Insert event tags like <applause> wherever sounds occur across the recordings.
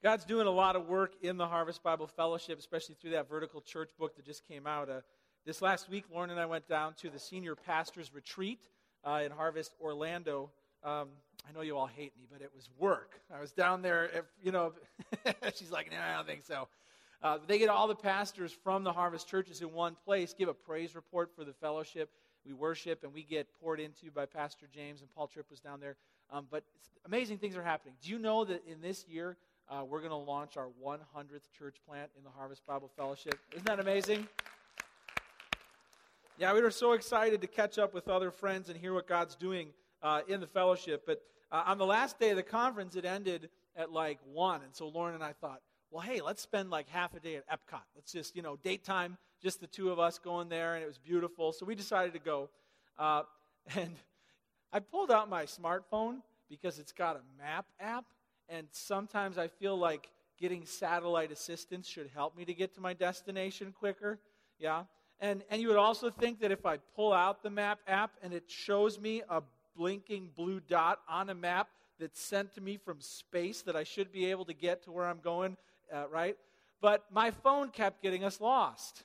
God's doing a lot of work in the Harvest Bible Fellowship, especially through that vertical church book that just came out. Uh, this last week, Lauren and I went down to the senior pastors retreat uh, in Harvest, Orlando. Um, I know you all hate me, but it was work. I was down there, if, you know, <laughs> she's like, no, I don't think so. Uh, they get all the pastors from the Harvest churches in one place, give a praise report for the fellowship. We worship and we get poured into by Pastor James, and Paul Tripp was down there. Um, but amazing things are happening. Do you know that in this year, uh, we're going to launch our 100th church plant in the Harvest Bible Fellowship. Isn't that amazing? Yeah, we were so excited to catch up with other friends and hear what God's doing uh, in the fellowship. But uh, on the last day of the conference, it ended at like 1. And so Lauren and I thought, well, hey, let's spend like half a day at Epcot. Let's just, you know, date time, just the two of us going there, and it was beautiful. So we decided to go. Uh, <laughs> and I pulled out my smartphone because it's got a map app and sometimes I feel like getting satellite assistance should help me to get to my destination quicker. Yeah. And, and you would also think that if I pull out the map app and it shows me a blinking blue dot on a map that's sent to me from space, that I should be able to get to where I'm going, uh, right? But my phone kept getting us lost.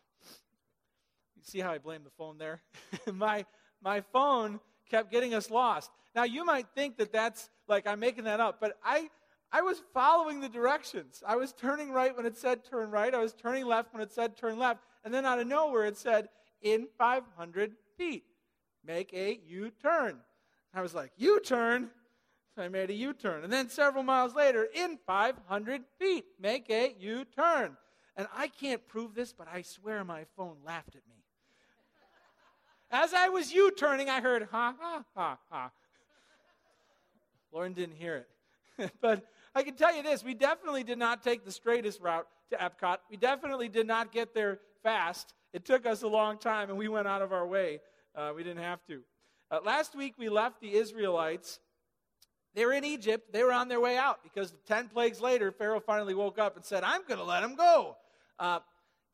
You see how I blame the phone there? <laughs> my, my phone kept getting us lost. Now, you might think that that's like I'm making that up, but I, I was following the directions. I was turning right when it said turn right. I was turning left when it said turn left. And then out of nowhere, it said in 500 feet, make a U turn. I was like, U turn? So I made a U turn. And then several miles later, in 500 feet, make a U turn. And I can't prove this, but I swear my phone laughed at me. As I was U turning, I heard ha ha ha ha. Lauren didn't hear it. <laughs> but I can tell you this we definitely did not take the straightest route to Epcot. We definitely did not get there fast. It took us a long time, and we went out of our way. Uh, we didn't have to. Uh, last week, we left the Israelites. They were in Egypt. They were on their way out because 10 plagues later, Pharaoh finally woke up and said, I'm going to let them go. Uh,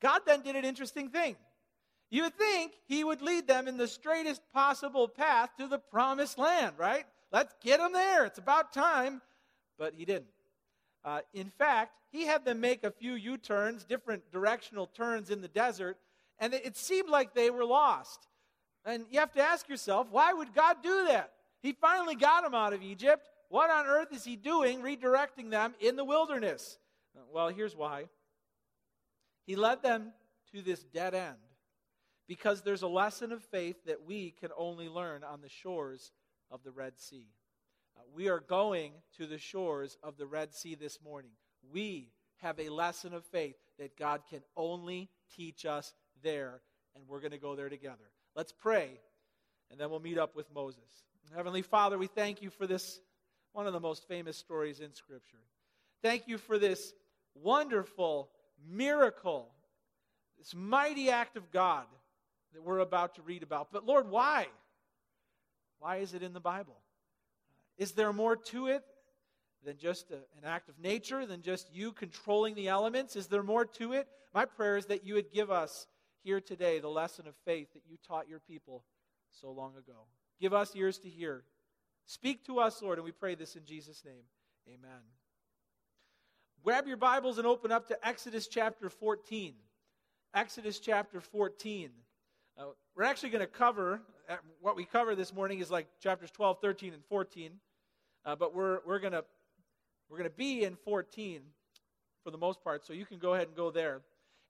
God then did an interesting thing. You would think he would lead them in the straightest possible path to the promised land, right? Let's get them there. It's about time but he didn't. Uh, in fact, he had them make a few U turns, different directional turns in the desert, and it seemed like they were lost. And you have to ask yourself, why would God do that? He finally got them out of Egypt. What on earth is he doing redirecting them in the wilderness? Well, here's why. He led them to this dead end because there's a lesson of faith that we can only learn on the shores of the Red Sea. Uh, we are going to the shores of the Red Sea this morning. We have a lesson of faith that God can only teach us there, and we're going to go there together. Let's pray, and then we'll meet up with Moses. Heavenly Father, we thank you for this, one of the most famous stories in Scripture. Thank you for this wonderful miracle, this mighty act of God that we're about to read about. But Lord, why? Why is it in the Bible? Is there more to it than just a, an act of nature, than just you controlling the elements? Is there more to it? My prayer is that you would give us here today the lesson of faith that you taught your people so long ago. Give us ears to hear. Speak to us, Lord, and we pray this in Jesus' name. Amen. Grab your Bibles and open up to Exodus chapter 14. Exodus chapter 14. Uh, we're actually going to cover, uh, what we cover this morning is like chapters 12, 13, and 14. Uh, but we're, we're going to we're gonna be in 14 for the most part, so you can go ahead and go there.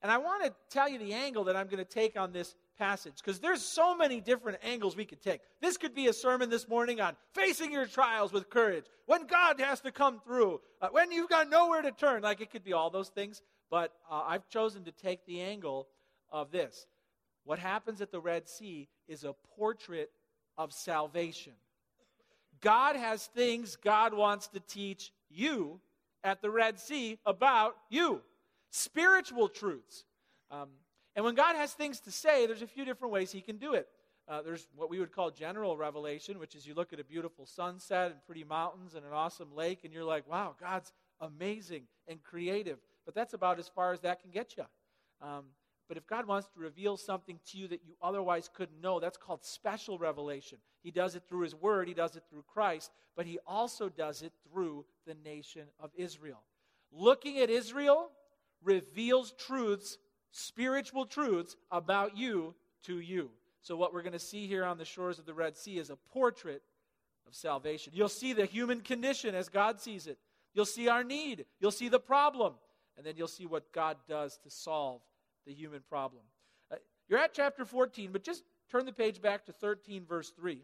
And I want to tell you the angle that I'm going to take on this passage because there's so many different angles we could take. This could be a sermon this morning on facing your trials with courage, when God has to come through, uh, when you've got nowhere to turn. Like it could be all those things, but uh, I've chosen to take the angle of this. What happens at the Red Sea is a portrait of salvation. God has things God wants to teach you at the Red Sea about you, spiritual truths. Um, and when God has things to say, there's a few different ways He can do it. Uh, there's what we would call general revelation, which is you look at a beautiful sunset and pretty mountains and an awesome lake, and you're like, wow, God's amazing and creative. But that's about as far as that can get you. Um, but if God wants to reveal something to you that you otherwise couldn't know, that's called special revelation. He does it through His Word, He does it through Christ, but He also does it through the nation of Israel. Looking at Israel reveals truths, spiritual truths about you to you. So, what we're going to see here on the shores of the Red Sea is a portrait of salvation. You'll see the human condition as God sees it, you'll see our need, you'll see the problem, and then you'll see what God does to solve the human problem. Uh, you're at chapter 14, but just turn the page back to 13, verse 3.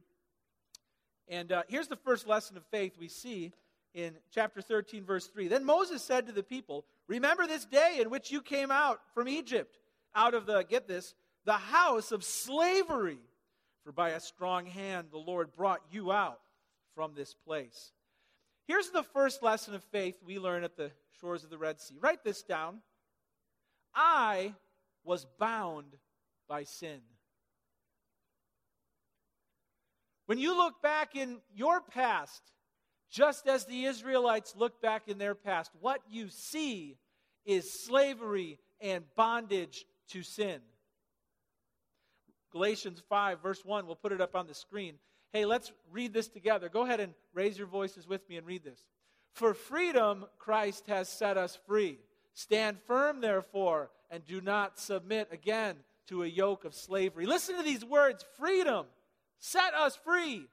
And uh, here's the first lesson of faith we see in chapter 13, verse 3. Then Moses said to the people, Remember this day in which you came out from Egypt, out of the, get this, the house of slavery. For by a strong hand the Lord brought you out from this place. Here's the first lesson of faith we learn at the shores of the Red Sea. Write this down. I was bound by sin. When you look back in your past, just as the Israelites look back in their past, what you see is slavery and bondage to sin. Galatians 5, verse 1, we'll put it up on the screen. Hey, let's read this together. Go ahead and raise your voices with me and read this. For freedom, Christ has set us free. Stand firm, therefore, and do not submit again to a yoke of slavery. Listen to these words freedom, set us free,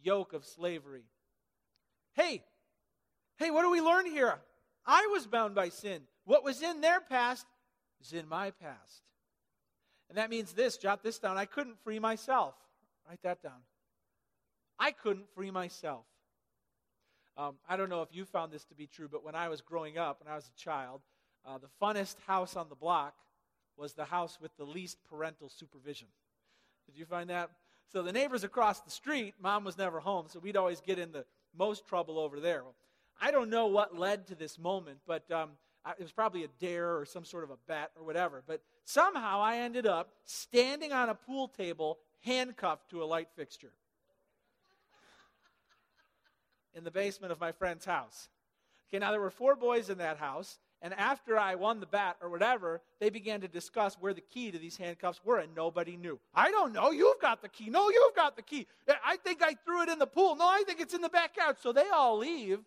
yoke of slavery. Hey, hey, what do we learn here? I was bound by sin. What was in their past is in my past. And that means this, jot this down. I couldn't free myself. Write that down. I couldn't free myself. Um, I don't know if you found this to be true, but when I was growing up, when I was a child, uh, the funnest house on the block was the house with the least parental supervision. Did you find that? So the neighbors across the street, mom was never home, so we'd always get in the most trouble over there. Well, I don't know what led to this moment, but um, it was probably a dare or some sort of a bet or whatever. But somehow I ended up standing on a pool table, handcuffed to a light fixture in the basement of my friend's house. Okay, now there were four boys in that house, and after I won the bet or whatever, they began to discuss where the key to these handcuffs were, and nobody knew. I don't know. You've got the key. No, you've got the key. I think I threw it in the pool. No, I think it's in the backyard. So they all leave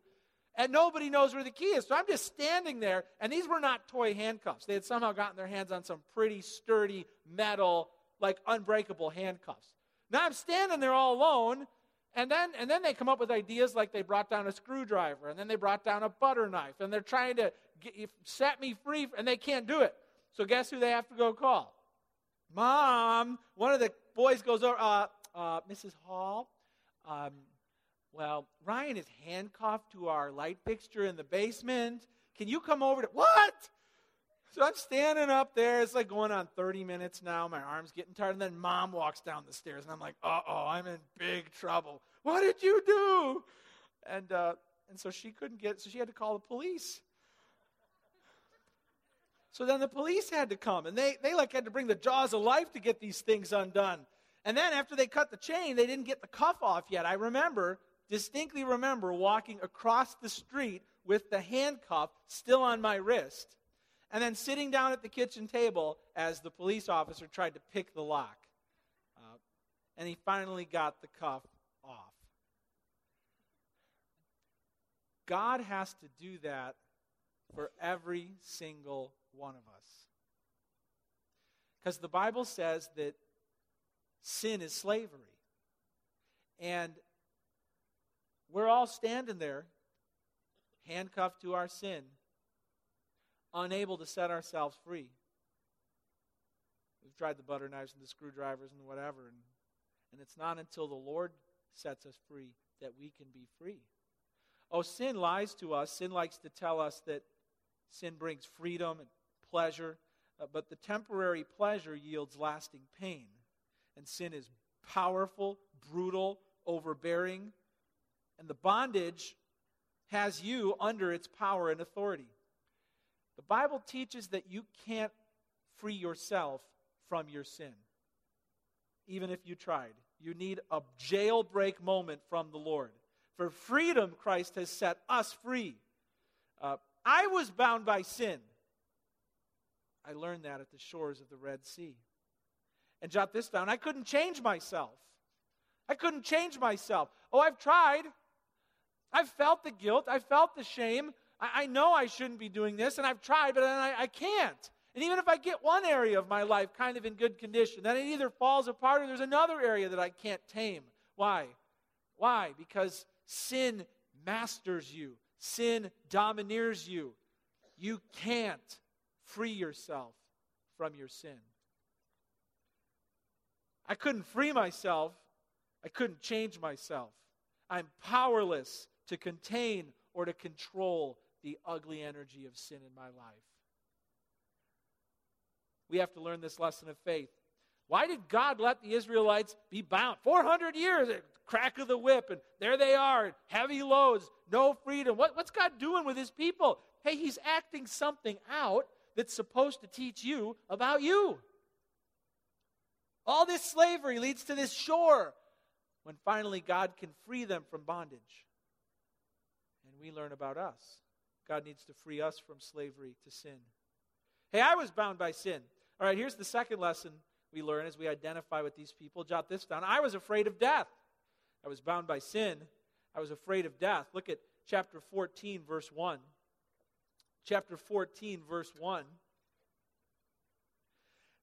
and nobody knows where the key is. So I'm just standing there, and these were not toy handcuffs. They had somehow gotten their hands on some pretty sturdy metal, like unbreakable handcuffs. Now I'm standing there all alone, and then and then they come up with ideas like they brought down a screwdriver, and then they brought down a butter knife, and they're trying to get, set me free, and they can't do it. So guess who they have to go call? Mom. One of the boys goes over, uh, uh, Mrs. Hall. Um, well, Ryan is handcuffed to our light fixture in the basement. Can you come over to what? So I'm standing up there. It's like going on 30 minutes now. My arm's getting tired. And then mom walks down the stairs, and I'm like, uh oh, I'm in big trouble. What did you do? And, uh, and so she couldn't get, so she had to call the police. So then the police had to come, and they, they like had to bring the jaws of life to get these things undone. And then after they cut the chain, they didn't get the cuff off yet. I remember distinctly remember walking across the street with the handcuff still on my wrist, and then sitting down at the kitchen table as the police officer tried to pick the lock. Uh, and he finally got the cuff off. God has to do that for every single one of us. Because the Bible says that sin is slavery. And we're all standing there, handcuffed to our sin, unable to set ourselves free. We've tried the butter knives and the screwdrivers and whatever, and, and it's not until the Lord sets us free that we can be free. Oh, sin lies to us. Sin likes to tell us that sin brings freedom and pleasure, uh, but the temporary pleasure yields lasting pain. And sin is powerful, brutal, overbearing, and the bondage has you under its power and authority. The Bible teaches that you can't free yourself from your sin, even if you tried. You need a jailbreak moment from the Lord. For freedom, Christ has set us free. Uh, I was bound by sin. I learned that at the shores of the Red Sea. And jot this down I couldn't change myself. I couldn't change myself. Oh, I've tried. I've felt the guilt. I felt the shame. I, I know I shouldn't be doing this, and I've tried, but I, I can't. And even if I get one area of my life kind of in good condition, then it either falls apart or there's another area that I can't tame. Why? Why? Because sin masters you, sin domineers you. You can't free yourself from your sin. I couldn't free myself. I couldn't change myself. I'm powerless to contain or to control the ugly energy of sin in my life. We have to learn this lesson of faith. Why did God let the Israelites be bound? 400 years, eh, crack of the whip, and there they are, heavy loads, no freedom. What, what's God doing with his people? Hey, he's acting something out that's supposed to teach you about you. All this slavery leads to this shore when finally God can free them from bondage. And we learn about us. God needs to free us from slavery to sin. Hey, I was bound by sin. All right, here's the second lesson we learn as we identify with these people. Jot this down. I was afraid of death. I was bound by sin. I was afraid of death. Look at chapter 14, verse 1. Chapter 14, verse 1.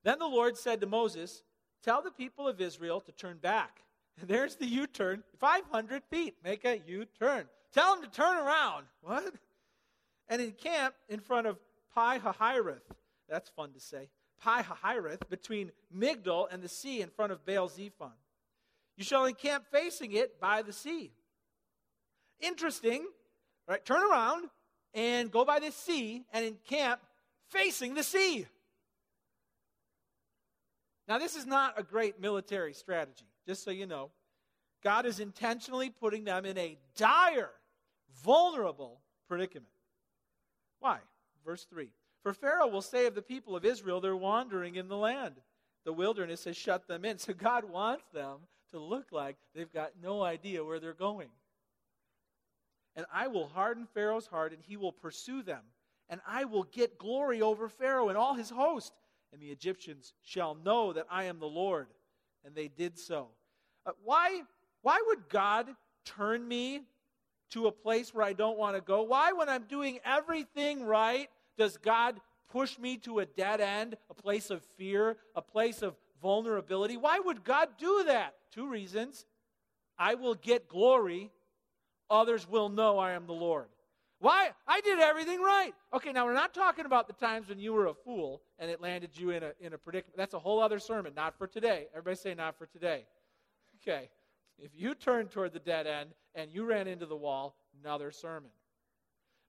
Then the Lord said to Moses, Tell the people of Israel to turn back. And <laughs> there's the U turn, 500 feet. Make a U turn. Tell them to turn around. What? And encamp in front of Pi Hahiroth. That's fun to say. Pi Hahiroth, between Migdol and the sea in front of Baal Zephon. You shall encamp facing it by the sea. Interesting, right? Turn around and go by the sea and encamp facing the sea. Now, this is not a great military strategy, just so you know. God is intentionally putting them in a dire, vulnerable predicament. Why? Verse 3 For Pharaoh will say of the people of Israel, they're wandering in the land. The wilderness has shut them in. <laughs> So God wants them to look like they've got no idea where they're going. And I will harden Pharaoh's heart, and he will pursue them. And I will get glory over Pharaoh and all his host and the Egyptians shall know that I am the Lord. And they did so. Uh, why, why would God turn me to a place where I don't want to go? Why, when I'm doing everything right, does God push me to a dead end, a place of fear, a place of vulnerability? Why would God do that? Two reasons. I will get glory, others will know I am the Lord. Why? I did everything right. Okay, now we're not talking about the times when you were a fool and it landed you in a, in a predicament. That's a whole other sermon, not for today. Everybody say, not for today. Okay. If you turn toward the dead end and you ran into the wall, another sermon.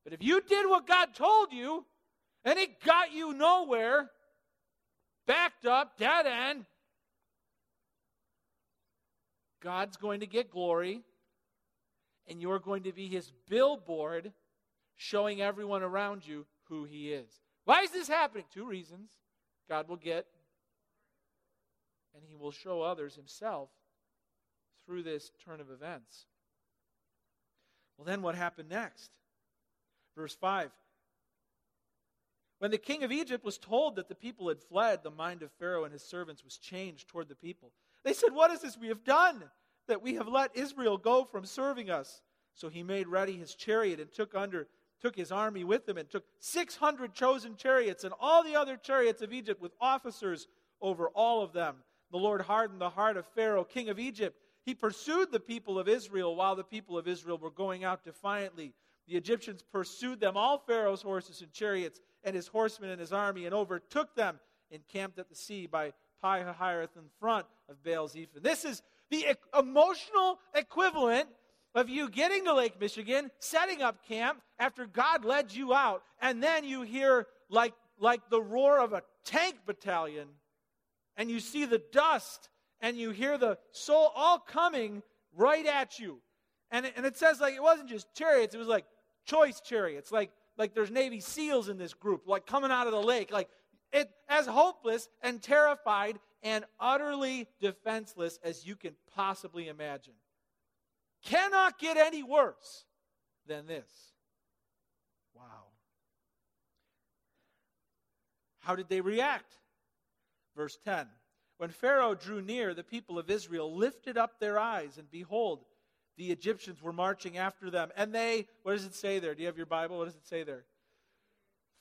But if you did what God told you and it got you nowhere, backed up, dead end, God's going to get glory and you're going to be his billboard showing everyone around you who He is. Why is this happening? Two reasons. God will get, and He will show others Himself through this turn of events. Well, then what happened next? Verse 5. When the king of Egypt was told that the people had fled, the mind of Pharaoh and his servants was changed toward the people. They said, What is this we have done that we have let Israel go from serving us? So he made ready his chariot and took under took his army with him and took 600 chosen chariots and all the other chariots of Egypt with officers over all of them. The Lord hardened the heart of Pharaoh, king of Egypt. He pursued the people of Israel while the people of Israel were going out defiantly. The Egyptians pursued them, all Pharaoh's horses and chariots, and his horsemen and his army, and overtook them, encamped at the sea by Pi Hahiroth in front of Baal Zephon. This is the emotional equivalent of you getting to Lake Michigan, setting up camp after God led you out, and then you hear like, like the roar of a tank battalion, and you see the dust, and you hear the soul all coming right at you. And it, and it says like it wasn't just chariots, it was like choice chariots, like like there's Navy SEALs in this group, like coming out of the lake, like it as hopeless and terrified and utterly defenseless as you can possibly imagine cannot get any worse than this. Wow. How did they react? Verse 10 When Pharaoh drew near, the people of Israel lifted up their eyes, and behold, the Egyptians were marching after them. And they, what does it say there? Do you have your Bible? What does it say there?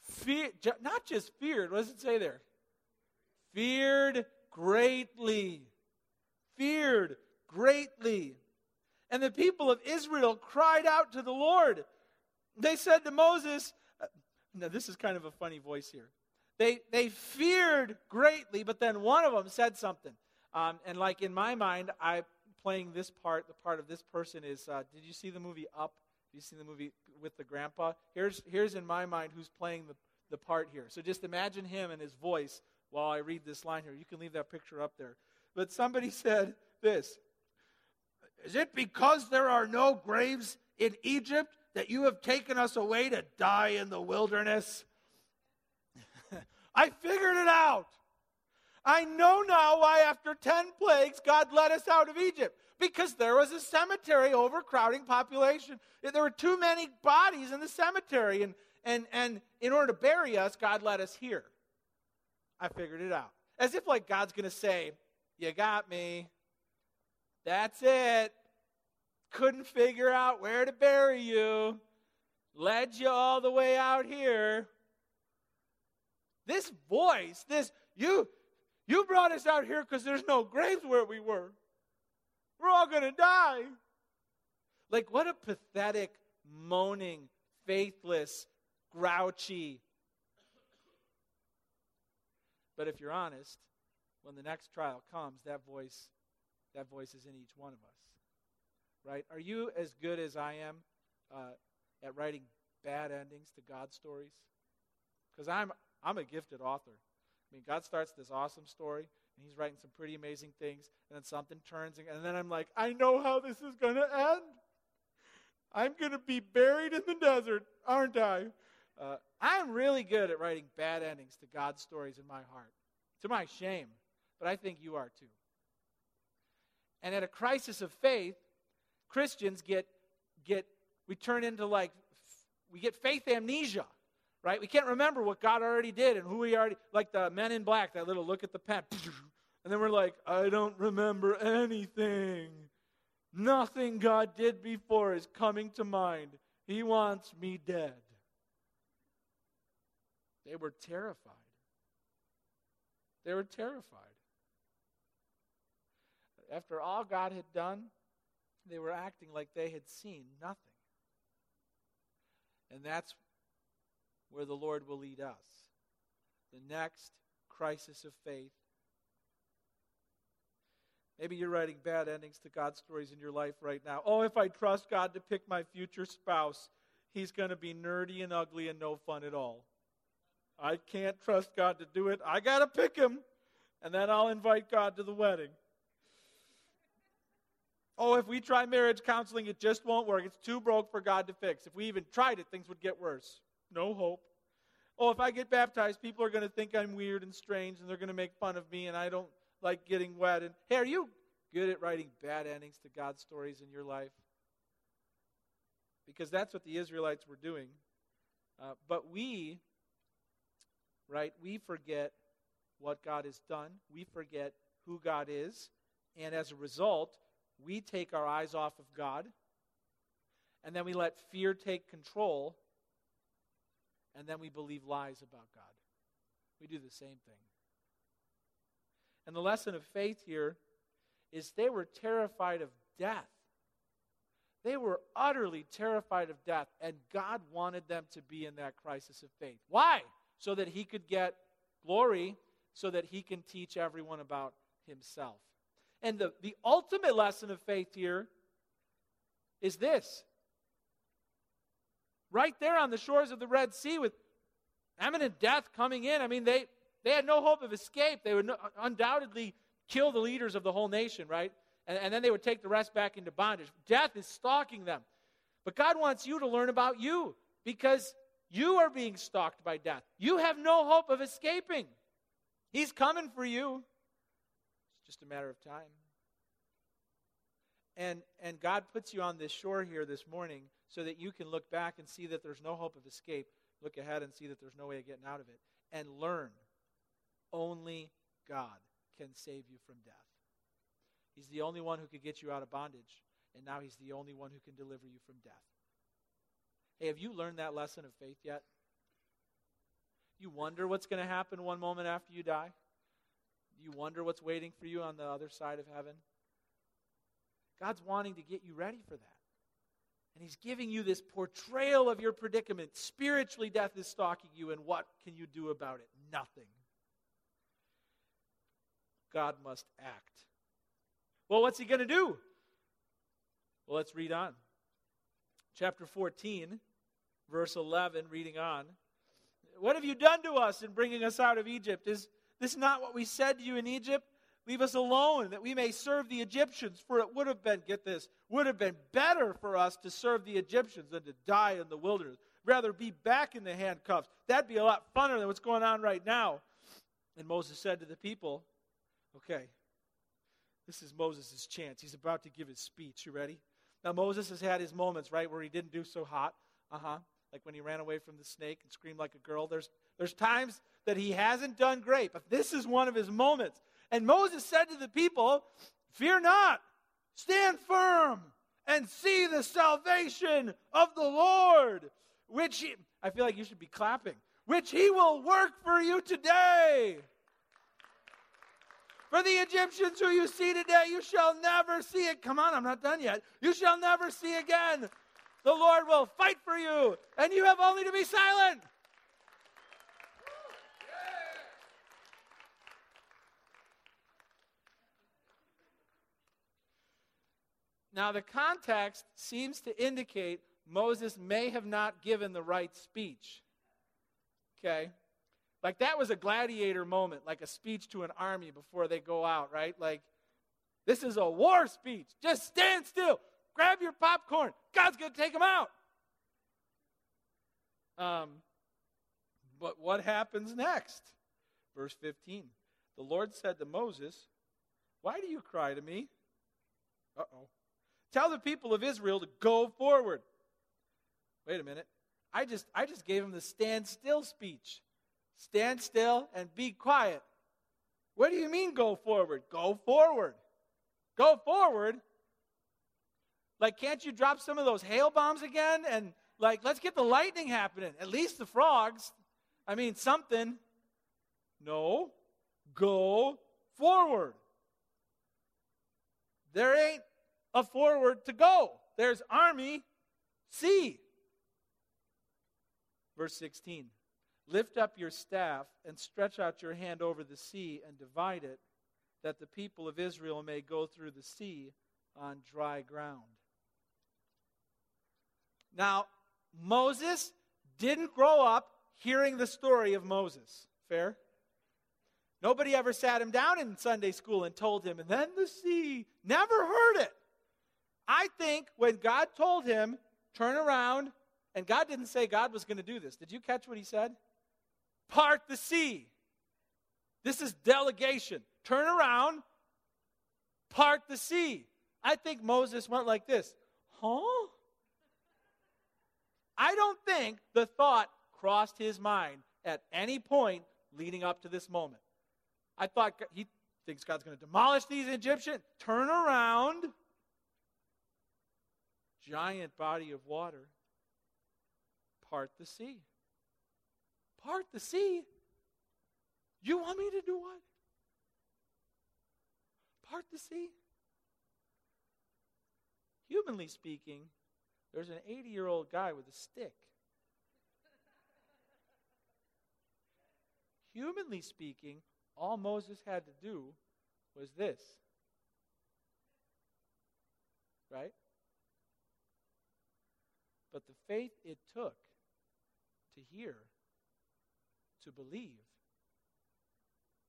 Fear, not just feared. What does it say there? Feared greatly. Feared greatly. And the people of Israel cried out to the Lord. They said to Moses, uh, now this is kind of a funny voice here. They, they feared greatly, but then one of them said something. Um, and like in my mind, I playing this part, the part of this person is, uh, did you see the movie Up? Did you see the movie with the grandpa? Here's, here's in my mind who's playing the, the part here. So just imagine him and his voice while I read this line here. You can leave that picture up there. But somebody <laughs> said this Is it because there are no graves in Egypt that you have taken us away to die in the wilderness? I figured it out. I know now why, after 10 plagues, God led us out of Egypt. Because there was a cemetery overcrowding population. There were too many bodies in the cemetery. And, and, and in order to bury us, God led us here. I figured it out. As if, like, God's going to say, You got me. That's it. Couldn't figure out where to bury you. Led you all the way out here. This voice, this, you, you brought us out here because there's no graves where we were. We're all going to die. Like, what a pathetic, moaning, faithless, grouchy. But if you're honest, when the next trial comes, that voice, that voice is in each one of us. Right? Are you as good as I am uh, at writing bad endings to God stories? Because I'm, I'm a gifted author. I mean, God starts this awesome story, and He's writing some pretty amazing things, and then something turns, and then I'm like, I know how this is going to end. I'm going to be buried in the desert, aren't I? Uh, I'm really good at writing bad endings to God's stories in my heart, to my shame, but I think you are too. And at a crisis of faith, Christians get, get we turn into like, we get faith amnesia right? We can't remember what God already did and who He already, like the men in black, that little look at the pen. <laughs> And then we're like, I don't remember anything. Nothing God did before is coming to mind. He wants me dead. They were terrified. They were terrified. After all God had done, they were acting like they had seen nothing. And that's where the Lord will lead us. The next crisis of faith. Maybe you're writing bad endings to God's stories in your life right now. Oh, if I trust God to pick my future spouse, he's going to be nerdy and ugly and no fun at all. I can't trust God to do it. I got to pick him, and then I'll invite God to the wedding. Oh, if we try marriage counseling, it just won't work. It's too broke for God to fix. If we even tried it, things would get worse no hope. Oh, if I get baptized, people are going to think I'm weird and strange and they're going to make fun of me and I don't like getting wet. And hey, are you good at writing bad endings to God's stories in your life? Because that's what the Israelites were doing. Uh, but we, right, we forget what God has done, we forget who God is, and as a result, we take our eyes off of God, and then we let fear take control and then we believe lies about God. We do the same thing. And the lesson of faith here is they were terrified of death. They were utterly terrified of death, and God wanted them to be in that crisis of faith. Why? So that He could get glory, so that He can teach everyone about Himself. And the, the ultimate lesson of faith here is this right there on the shores of the Red Sea with imminent death coming in. I mean, they, they had no hope of escape. They would undoubtedly kill the leaders of the whole nation, right? And, and then they would take the rest back into bondage. Death is stalking them. But God wants you to learn about you because you are being stalked by death. You have no hope of escaping. He's coming for you. It's just a matter of time. And, and God puts you on this shore here this morning so that you can look back and see that there's no hope of escape, look ahead and see that there's no way of getting out of it, and learn only God can save you from death. He's the only one who could get you out of bondage. and now he's the only one who can deliver you from death. Hey, have you learned that lesson of faith yet? You wonder what's going to happen one moment after you die? You wonder what's waiting for you on the other side of heaven? God's wanting to get you ready for that. And He's giving you this portrayal of your predicament. Spiritually, death is stalking you, and what can you do about it? Nothing. God must act. Well, what's He going to do? Well, let's read on. Chapter 14, verse 11, reading on. What have you done to us in bringing us out of Egypt? Is this not what we said to you in Egypt? Leave us alone that we may serve the Egyptians. For it would have been, get this, would have been better for us to serve the Egyptians than to die in the wilderness. Rather be back in the handcuffs. That'd be a lot funner than what's going on right now. And Moses said to the people, Okay, this is Moses' chance. He's about to give his speech. You ready? Now, Moses has had his moments, right, where he didn't do so hot. Uh huh. Like when he ran away from the snake and screamed like a girl. There's, there's times that he hasn't done great, but this is one of his moments. And Moses said to the people, Fear not, stand firm, and see the salvation of the Lord, which he, I feel like you should be clapping, which he will work for you today. For the Egyptians who you see today, you shall never see it. Come on, I'm not done yet. You shall never see again. The Lord will fight for you, and you have only to be silent. Now, the context seems to indicate Moses may have not given the right speech. Okay? Like that was a gladiator moment, like a speech to an army before they go out, right? Like, this is a war speech. Just stand still. Grab your popcorn. God's going to take them out. Um, but what happens next? Verse 15. The Lord said to Moses, Why do you cry to me? Uh oh. Tell the people of Israel to go forward. Wait a minute. I just, I just gave him the stand still speech. Stand still and be quiet. What do you mean go forward? Go forward. Go forward. Like, can't you drop some of those hail bombs again? And, like, let's get the lightning happening. At least the frogs. I mean, something. No. Go forward. There ain't a forward to go. There's army, sea. Verse 16 Lift up your staff and stretch out your hand over the sea and divide it, that the people of Israel may go through the sea on dry ground. Now, Moses didn't grow up hearing the story of Moses. Fair? Nobody ever sat him down in Sunday school and told him, and then the sea. Never heard it. I think when God told him, turn around, and God didn't say God was going to do this. Did you catch what he said? Part the sea. This is delegation. Turn around, part the sea. I think Moses went like this. Huh? I don't think the thought crossed his mind at any point leading up to this moment. I thought he thinks God's going to demolish these Egyptians, turn around, giant body of water, part the sea. Part the sea? You want me to do what? Part the sea? Humanly speaking, there's an 80 year old guy with a stick. Humanly speaking, all Moses had to do was this. Right? But the faith it took to hear, to believe,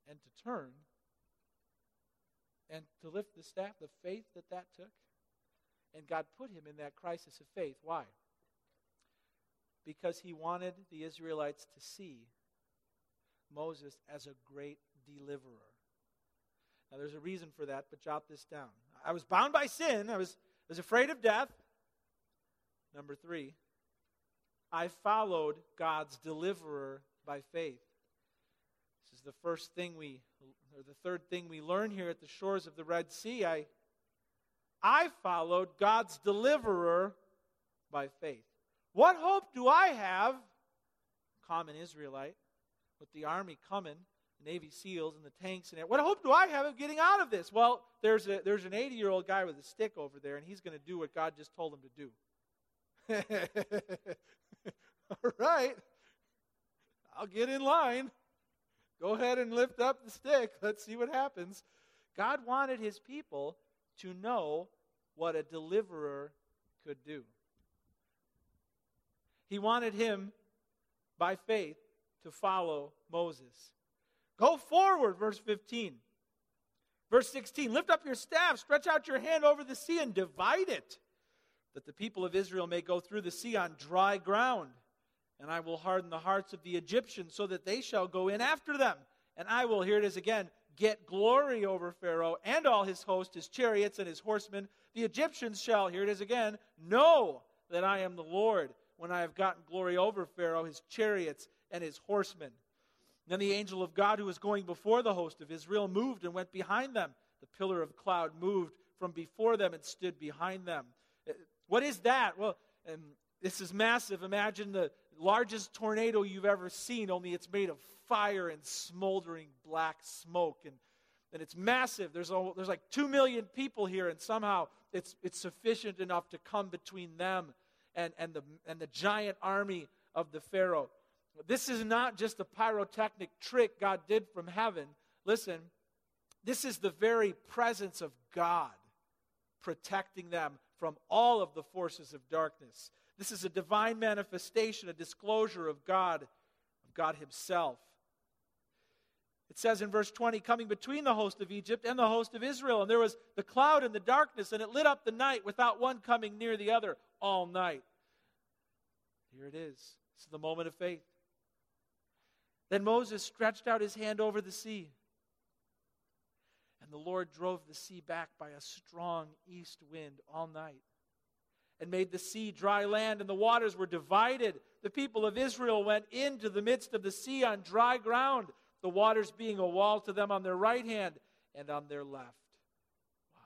and to turn, and to lift the staff, the faith that that took, and God put him in that crisis of faith. Why? Because he wanted the Israelites to see Moses as a great deliverer. Now, there's a reason for that, but jot this down. I was bound by sin. I was, I was afraid of death. Number three, I followed God's deliverer by faith. This is the first thing we, or the third thing we learn here at the shores of the Red Sea. I, I followed God's deliverer by faith. What hope do I have? Common Israelite, with the army coming, the Navy SEALs and the tanks and what hope do I have of getting out of this? Well, there's a there's an 80 year old guy with a stick over there, and he's going to do what God just told him to do. <laughs> All right, I'll get in line. Go ahead and lift up the stick. Let's see what happens. God wanted his people to know what a deliverer could do. He wanted him, by faith, to follow Moses. Go forward, verse 15. Verse 16 Lift up your staff, stretch out your hand over the sea, and divide it, that the people of Israel may go through the sea on dry ground. And I will harden the hearts of the Egyptians so that they shall go in after them. And I will, here it is again, get glory over Pharaoh and all his host, his chariots, and his horsemen. The Egyptians shall, here it is again, know that I am the Lord when I have gotten glory over Pharaoh, his chariots, and his horsemen. Then the angel of God who was going before the host of Israel moved and went behind them. The pillar of cloud moved from before them and stood behind them. What is that? Well, um, this is massive. Imagine the largest tornado you've ever seen, only it's made of fire and smoldering black smoke. And, and it's massive. There's, a, there's like two million people here, and somehow it's, it's sufficient enough to come between them and, and, the, and the giant army of the Pharaoh. This is not just a pyrotechnic trick God did from heaven. Listen, this is the very presence of God protecting them from all of the forces of darkness. This is a divine manifestation, a disclosure of God, of God Himself. It says in verse 20, coming between the host of Egypt and the host of Israel, and there was the cloud and the darkness, and it lit up the night without one coming near the other all night. Here it is. This is the moment of faith. Then Moses stretched out his hand over the sea. The Lord drove the sea back by a strong east wind all night and made the sea dry land, and the waters were divided. The people of Israel went into the midst of the sea on dry ground, the waters being a wall to them on their right hand and on their left. Wow.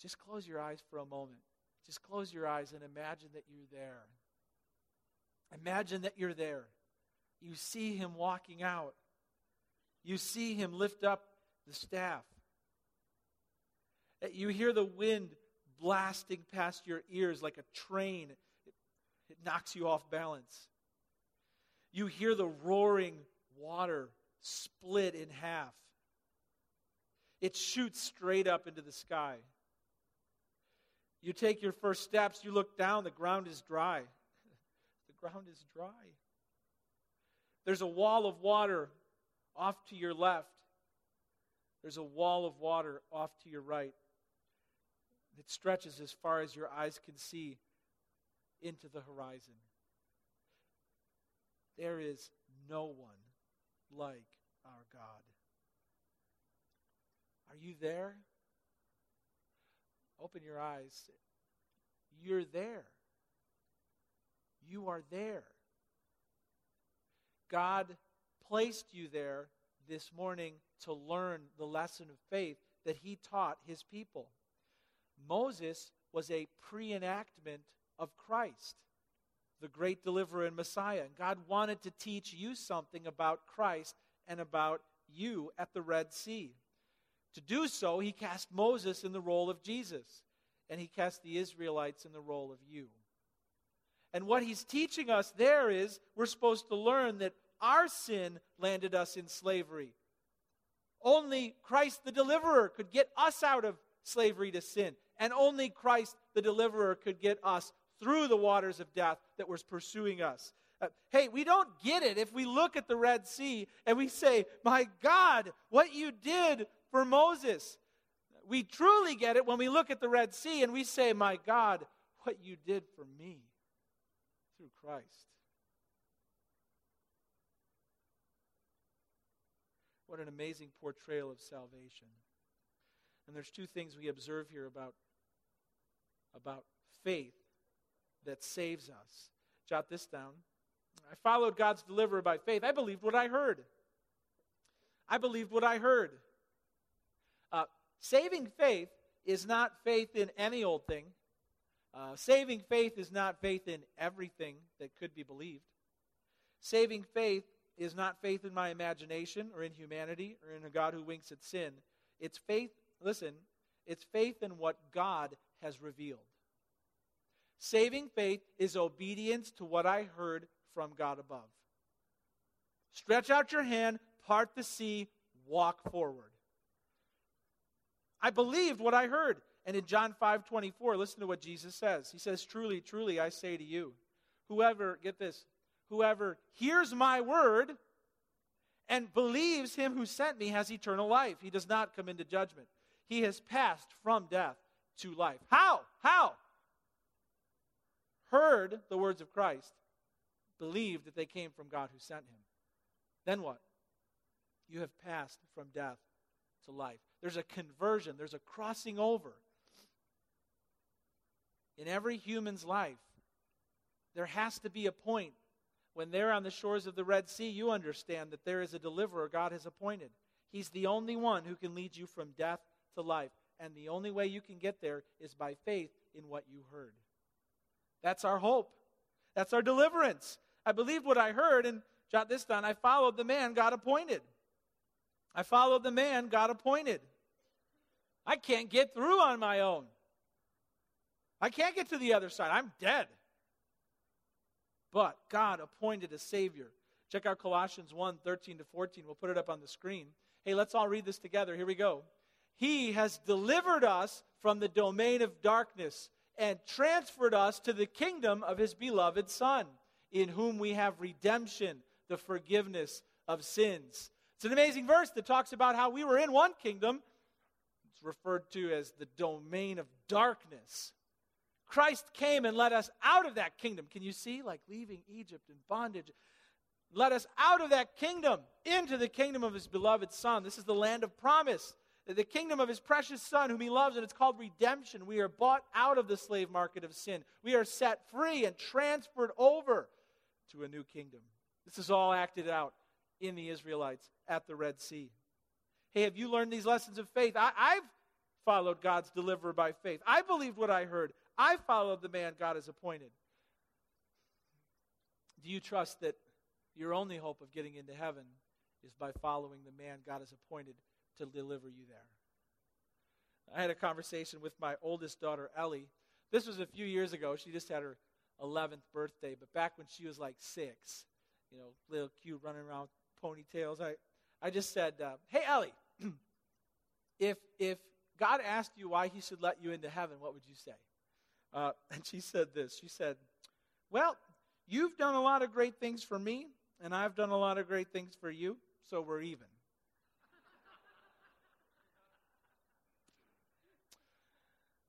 Just close your eyes for a moment. Just close your eyes and imagine that you're there. Imagine that you're there. You see him walking out. You see him lift up the staff. You hear the wind blasting past your ears like a train. It, it knocks you off balance. You hear the roaring water split in half. It shoots straight up into the sky. You take your first steps, you look down, the ground is dry <laughs> the ground is dry. There's a wall of water off to your left. There's a wall of water off to your right. It stretches as far as your eyes can see into the horizon. There is no one like our God. Are you there? Open your eyes. You're there. You are there. God placed you there this morning to learn the lesson of faith that he taught his people. Moses was a pre enactment of Christ, the great deliverer and Messiah. And God wanted to teach you something about Christ and about you at the Red Sea. To do so, he cast Moses in the role of Jesus, and he cast the Israelites in the role of you. And what he's teaching us there is we're supposed to learn that our sin landed us in slavery. Only Christ the deliverer could get us out of slavery to sin. And only Christ the deliverer could get us through the waters of death that was pursuing us. Uh, hey, we don't get it if we look at the Red Sea and we say, My God, what you did for Moses. We truly get it when we look at the Red Sea and we say, My God, what you did for me through Christ. What an amazing portrayal of salvation. And there's two things we observe here about, about faith that saves us. Jot this down. I followed God's deliverer by faith. I believed what I heard. I believed what I heard. Uh, Saving faith is not faith in any old thing. Uh, saving faith is not faith in everything that could be believed. Saving faith is not faith in my imagination or in humanity or in a God who winks at sin. It's faith, listen, it's faith in what God has revealed. Saving faith is obedience to what I heard from God above. Stretch out your hand, part the sea, walk forward. I believed what I heard. And in John 5 24, listen to what Jesus says. He says, Truly, truly, I say to you, whoever, get this, whoever hears my word and believes him who sent me has eternal life. He does not come into judgment. He has passed from death to life. How? How? Heard the words of Christ, believed that they came from God who sent him. Then what? You have passed from death to life. There's a conversion, there's a crossing over. In every human's life, there has to be a point when they're on the shores of the Red Sea, you understand that there is a deliverer God has appointed. He's the only one who can lead you from death to life. And the only way you can get there is by faith in what you heard. That's our hope. That's our deliverance. I believed what I heard, and jot this down I followed the man God appointed. I followed the man God appointed. I can't get through on my own. I can't get to the other side. I'm dead. But God appointed a Savior. Check out Colossians 1 13 to 14. We'll put it up on the screen. Hey, let's all read this together. Here we go. He has delivered us from the domain of darkness and transferred us to the kingdom of His beloved Son, in whom we have redemption, the forgiveness of sins. It's an amazing verse that talks about how we were in one kingdom. It's referred to as the domain of darkness. Christ came and led us out of that kingdom. Can you see? Like leaving Egypt in bondage. Led us out of that kingdom into the kingdom of his beloved Son. This is the land of promise. The kingdom of his precious Son, whom he loves, and it's called redemption. We are bought out of the slave market of sin. We are set free and transferred over to a new kingdom. This is all acted out in the Israelites at the Red Sea. Hey, have you learned these lessons of faith? I, have followed God's deliverer by faith. I believed what I heard. I followed the man God has appointed. Do you trust that your only hope of getting into heaven is by following the man God has appointed to deliver you there? I had a conversation with my oldest daughter, Ellie. This was a few years ago. She just had her 11th birthday, but back when she was like six, you know, little cute running around with ponytails, I, I just said, uh, Hey, Ellie, <clears throat> if, if God asked you why he should let you into heaven, what would you say? Uh, and she said this She said, Well, you've done a lot of great things for me, and I've done a lot of great things for you, so we're even.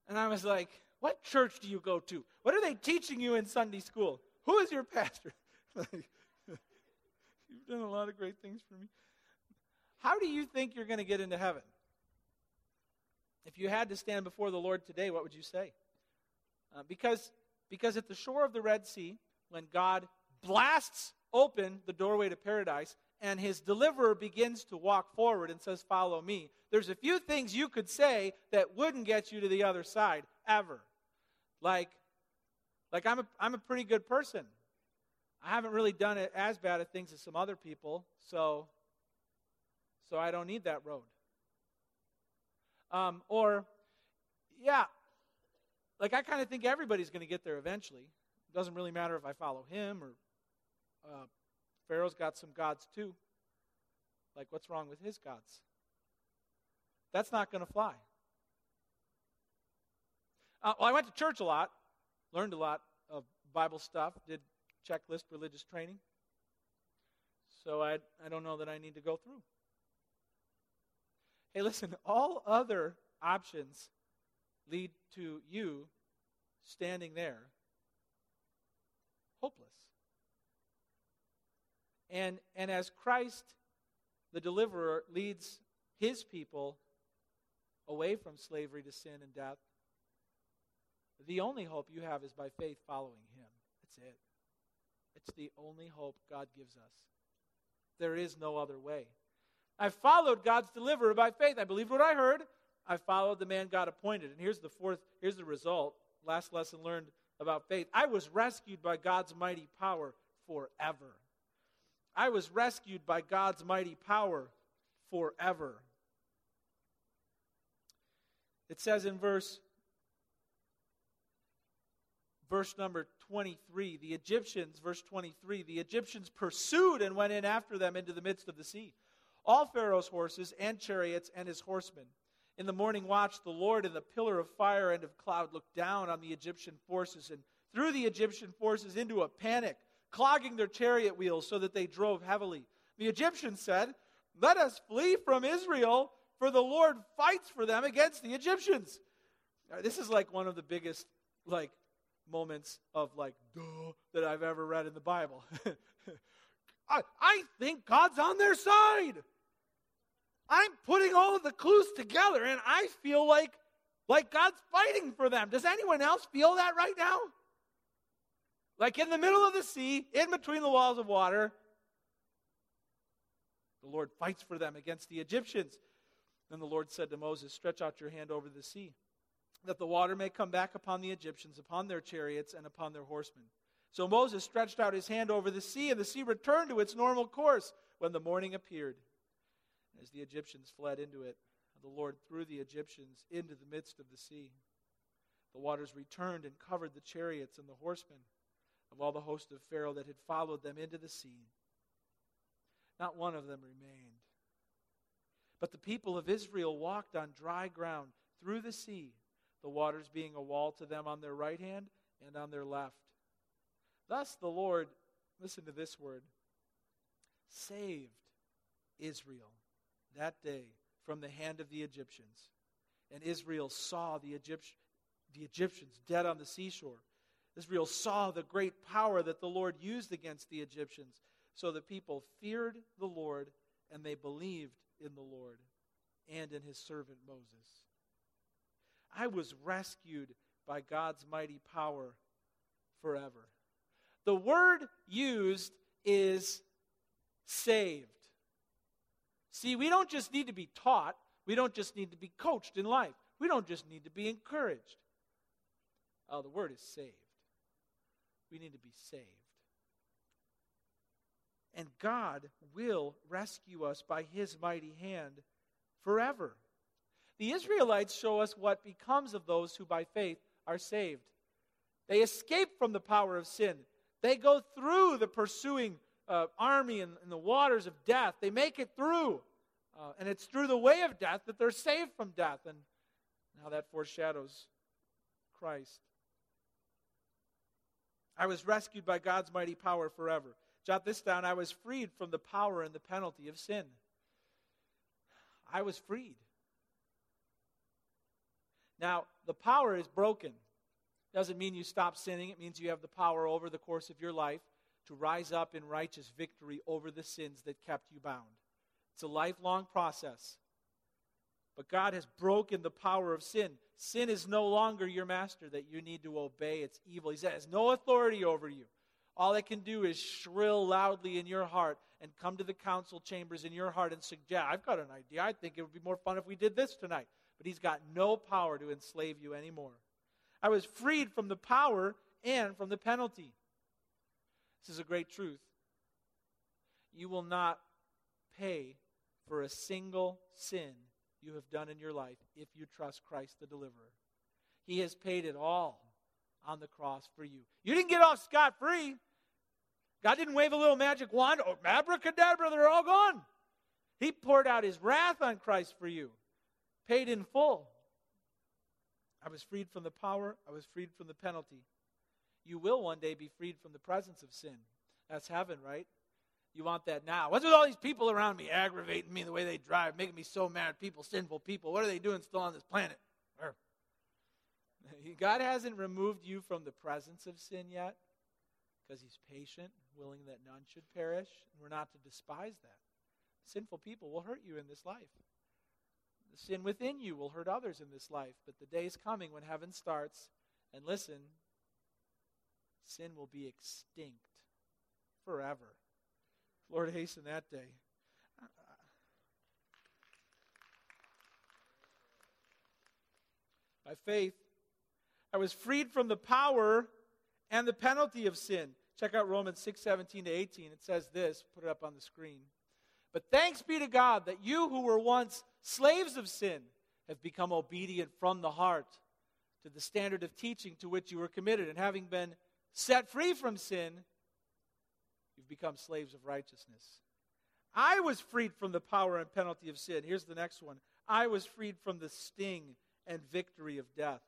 and I was like, What church do you go to? What are they teaching you in Sunday school? Who is your pastor? <laughs> You've done a lot of great things for me. How do you think you're going to get into heaven? If you had to stand before the Lord today, what would you say? Uh, because, because at the shore of the Red Sea, when God blasts open the doorway to paradise and his deliverer begins to walk forward and says, Follow me, there's a few things you could say that wouldn't get you to the other side ever. Like, like I'm, a, I'm a pretty good person. I haven't really done it as bad of things as some other people, so, so I don't need that road. Um, or, yeah, like I kind of think everybody's going to get there eventually. It doesn't really matter if I follow him or uh, Pharaoh's got some gods too. Like, what's wrong with his gods? That's not going to fly. Uh, well, I went to church a lot, learned a lot of Bible stuff, did checklist religious training. So I, I don't know that I need to go through. Hey, listen, all other options lead to you standing there hopeless. And, and as Christ, the deliverer, leads his people away from slavery to sin and death, the only hope you have is by faith following him. That's it. It's the only hope God gives us. There is no other way. I followed God's deliverer by faith. I believed what I heard. I followed the man God appointed. And here's the fourth, here's the result. Last lesson learned about faith. I was rescued by God's mighty power forever. I was rescued by God's mighty power forever. It says in verse verse number 23, the Egyptians, verse 23, the Egyptians pursued and went in after them into the midst of the sea. All Pharaoh's horses and chariots and his horsemen. In the morning watch, the Lord in the pillar of fire and of cloud looked down on the Egyptian forces and threw the Egyptian forces into a panic, clogging their chariot wheels so that they drove heavily. The Egyptians said, Let us flee from Israel, for the Lord fights for them against the Egyptians. This is like one of the biggest, like, moments of like duh that I've ever read in the Bible. <laughs> I, I think God's on their side. I'm putting all of the clues together and I feel like like God's fighting for them. Does anyone else feel that right now? Like in the middle of the sea, in between the walls of water, the Lord fights for them against the Egyptians. Then the Lord said to Moses, Stretch out your hand over the sea that the water may come back upon the Egyptians, upon their chariots, and upon their horsemen. So Moses stretched out his hand over the sea, and the sea returned to its normal course when the morning appeared. As the Egyptians fled into it, the Lord threw the Egyptians into the midst of the sea. The waters returned and covered the chariots and the horsemen of all the host of Pharaoh that had followed them into the sea. Not one of them remained. But the people of Israel walked on dry ground through the sea the waters being a wall to them on their right hand and on their left. Thus the Lord, listen to this word, saved Israel that day from the hand of the Egyptians. And Israel saw the, Egypt- the Egyptians dead on the seashore. Israel saw the great power that the Lord used against the Egyptians. So the people feared the Lord and they believed in the Lord and in his servant Moses. I was rescued by God's mighty power forever. The word used is saved. See, we don't just need to be taught, we don't just need to be coached in life, we don't just need to be encouraged. Oh, the word is saved. We need to be saved. And God will rescue us by his mighty hand forever. The Israelites show us what becomes of those who by faith are saved. They escape from the power of sin. They go through the pursuing uh, army and, and, the waters of death. They make it through. Uh, and it's through the way of death that they're saved from death. And now that foreshadows Christ. I was rescued by God's mighty power forever. Jot this down. I was freed from the power and the penalty of sin. I was freed. Now, the power is broken. Doesn't mean you stop sinning, it means you have the power over the course of your life to rise up in righteous victory over the sins that kept you bound. It's a lifelong process. But God has broken the power of sin. Sin is no longer your master that you need to obey. It's evil. He says, no authority over you. All it can do is shrill loudly in your heart and come to the council chambers in your heart and suggest, I've got an idea. I think it would be more fun if we did this tonight but he's got no power to enslave you anymore. I was freed from the power and from the penalty. This is a great truth. You will not pay for a single sin you have done in your life if you trust Christ the deliverer. He has paid it all on the cross for you. You didn't get off scot free. God didn't wave a little magic wand, oh, abracadabra, they're all gone. He poured out his wrath on Christ for you paid in full. I was freed from the power, I was freed from the penalty. You will one day be freed from the presence of sin. That's heaven, right? You want that now. What's with all these people around me aggravating me the way they drive, making me so mad? People, sinful people. What are they doing still on this planet? <laughs> God hasn't removed you from the presence of sin yet because He's patient, willing that none should perish, we're not to despise that. Sinful people will hurt you in this life. The sin within you will hurt others in this life, but the day is coming when heaven starts. And listen, sin will be extinct forever. Lord, hasten that day. By faith, I was freed from the power and the penalty of sin. Check out Romans 6 17 to 18. It says this, put it up on the screen. But thanks be to God that you who were once slaves of sin have become obedient from the heart to the standard of teaching to which you were committed. And having been set free from sin, you've become slaves of righteousness. I was freed from the power and penalty of sin. Here's the next one I was freed from the sting and victory of death.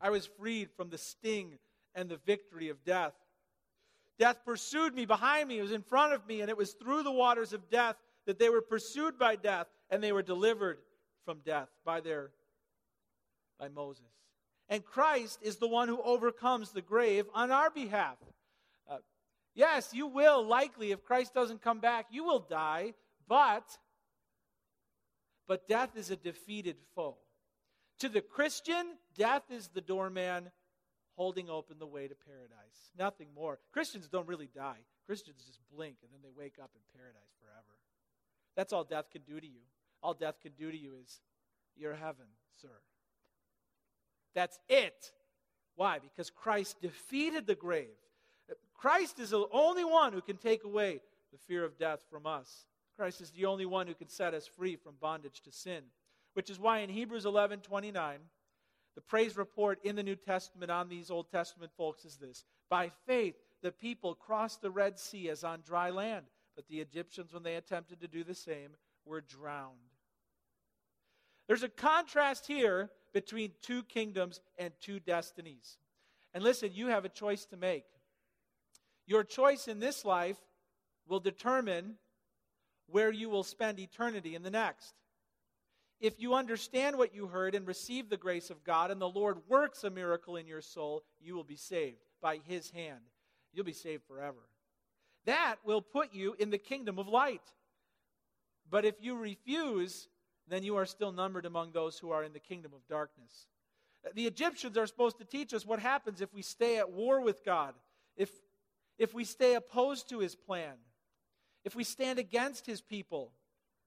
I was freed from the sting and the victory of death. Death pursued me behind me, it was in front of me, and it was through the waters of death that they were pursued by death and they were delivered from death by their by Moses. And Christ is the one who overcomes the grave on our behalf. Uh, yes, you will likely if Christ doesn't come back, you will die, but but death is a defeated foe. To the Christian, death is the doorman holding open the way to paradise. Nothing more. Christians don't really die. Christians just blink and then they wake up in paradise forever. That's all death can do to you. All death can do to you is your heaven, sir. That's it. Why? Because Christ defeated the grave. Christ is the only one who can take away the fear of death from us. Christ is the only one who can set us free from bondage to sin. Which is why in Hebrews 11 29, the praise report in the New Testament on these Old Testament folks is this By faith, the people crossed the Red Sea as on dry land, but the Egyptians, when they attempted to do the same, were drowned. There's a contrast here between two kingdoms and two destinies. And listen, you have a choice to make. Your choice in this life will determine where you will spend eternity in the next if you understand what you heard and receive the grace of God, and the Lord works a miracle in your soul, you will be saved by His hand. You'll be saved forever. That will put you in the kingdom of light. But if you refuse, then you are still numbered among those who are in the kingdom of darkness. The Egyptians are supposed to teach us what happens if we stay at war with God, if, if we stay opposed to His plan, if we stand against His people,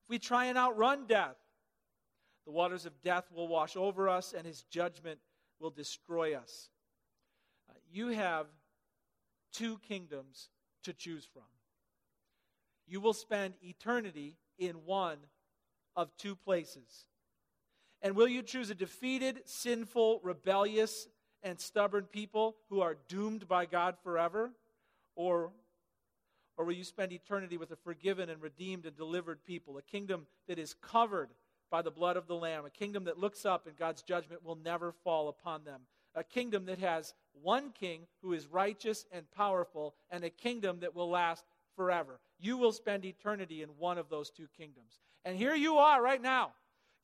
if we try and outrun death. The waters of death will wash over us, and his judgment will destroy us. Uh, you have two kingdoms to choose from. You will spend eternity in one of two places. And will you choose a defeated, sinful, rebellious, and stubborn people who are doomed by God forever? Or, or will you spend eternity with a forgiven and redeemed and delivered people, a kingdom that is covered by the blood of the Lamb, a kingdom that looks up and God's judgment will never fall upon them, a kingdom that has one king who is righteous and powerful, and a kingdom that will last forever. You will spend eternity in one of those two kingdoms. And here you are right now.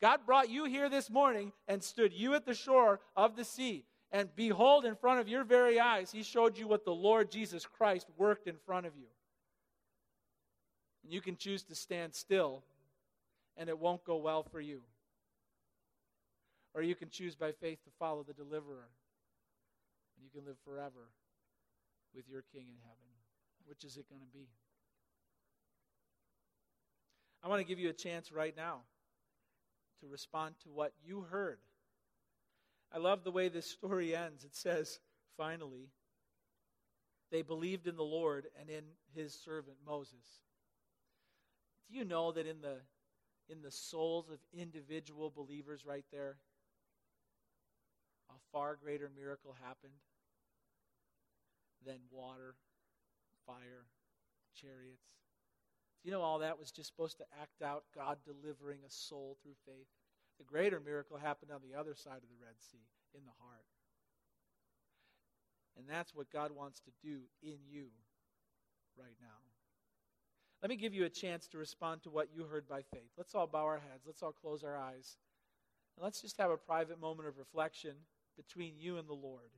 God brought you here this morning and stood you at the shore of the sea. And behold, in front of your very eyes, He showed you what the Lord Jesus Christ worked in front of you. And you can choose to stand still and it won't go well for you. Or you can choose by faith to follow the deliverer, and you can live forever with your king in heaven. Which is it going to be? I want to give you a chance right now to respond to what you heard. I love the way this story ends. It says, finally, they believed in the Lord and in his servant Moses. Do you know that in the in the souls of individual believers right there, a far greater miracle happened than water, fire, chariots. You know all that was just supposed to act out God delivering a soul through faith? The greater miracle happened on the other side of the Red Sea, in the heart. And that's what God wants to do in you right now. Let me give you a chance to respond to what you heard by faith. Let's all bow our heads. Let's all close our eyes. And let's just have a private moment of reflection between you and the Lord.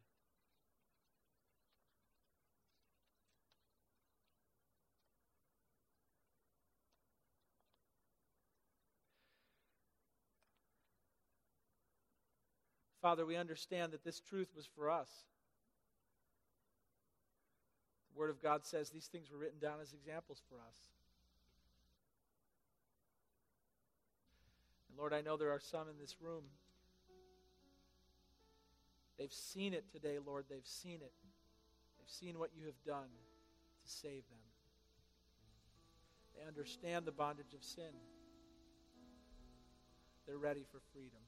Father, we understand that this truth was for us. The Word of God says these things were written down as examples for us. And Lord, I know there are some in this room They've seen it today, Lord. They've seen it. They've seen what you have done to save them. They understand the bondage of sin. They're ready for freedom.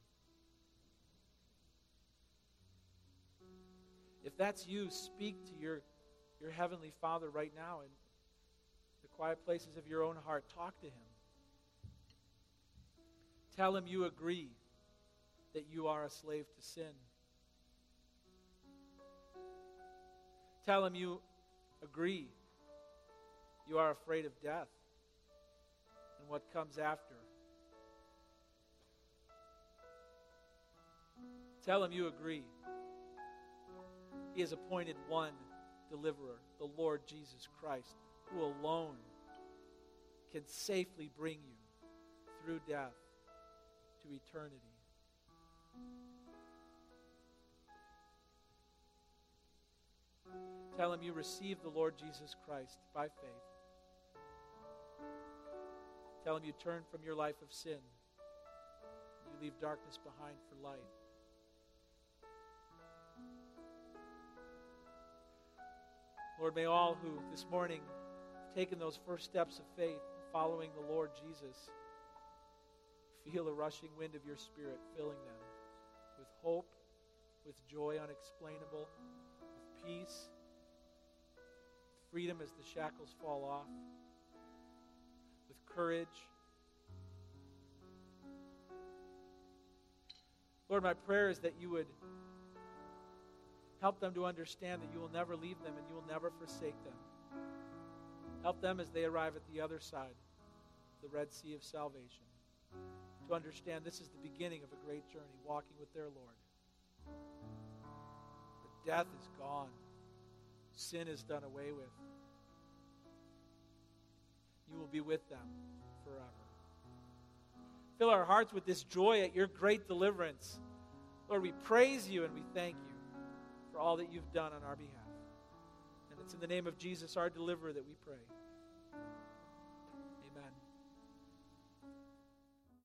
If that's you, speak to your, your Heavenly Father right now in the quiet places of your own heart. Talk to Him. Tell Him you agree that you are a slave to sin. Tell Him you agree you are afraid of death and what comes after. Tell Him you agree he has appointed one deliverer, the Lord Jesus Christ, who alone can safely bring you through death to eternity. Tell him you receive the Lord Jesus Christ by faith. Tell him you turn from your life of sin. You leave darkness behind for light. Lord, may all who this morning have taken those first steps of faith, following the Lord Jesus, feel a rushing wind of your Spirit filling them with hope, with joy unexplainable, with peace, with freedom as the shackles fall off, with courage. Lord, my prayer is that you would Help them to understand that you will never leave them and you will never forsake them. Help them as they arrive at the other side, the Red Sea of salvation, to understand this is the beginning of a great journey, walking with their Lord. The death is gone, sin is done away with. You will be with them forever. Fill our hearts with this joy at your great deliverance. Lord, we praise you and we thank you for all that you've done on our behalf. And it's in the name of Jesus, our deliverer, that we pray.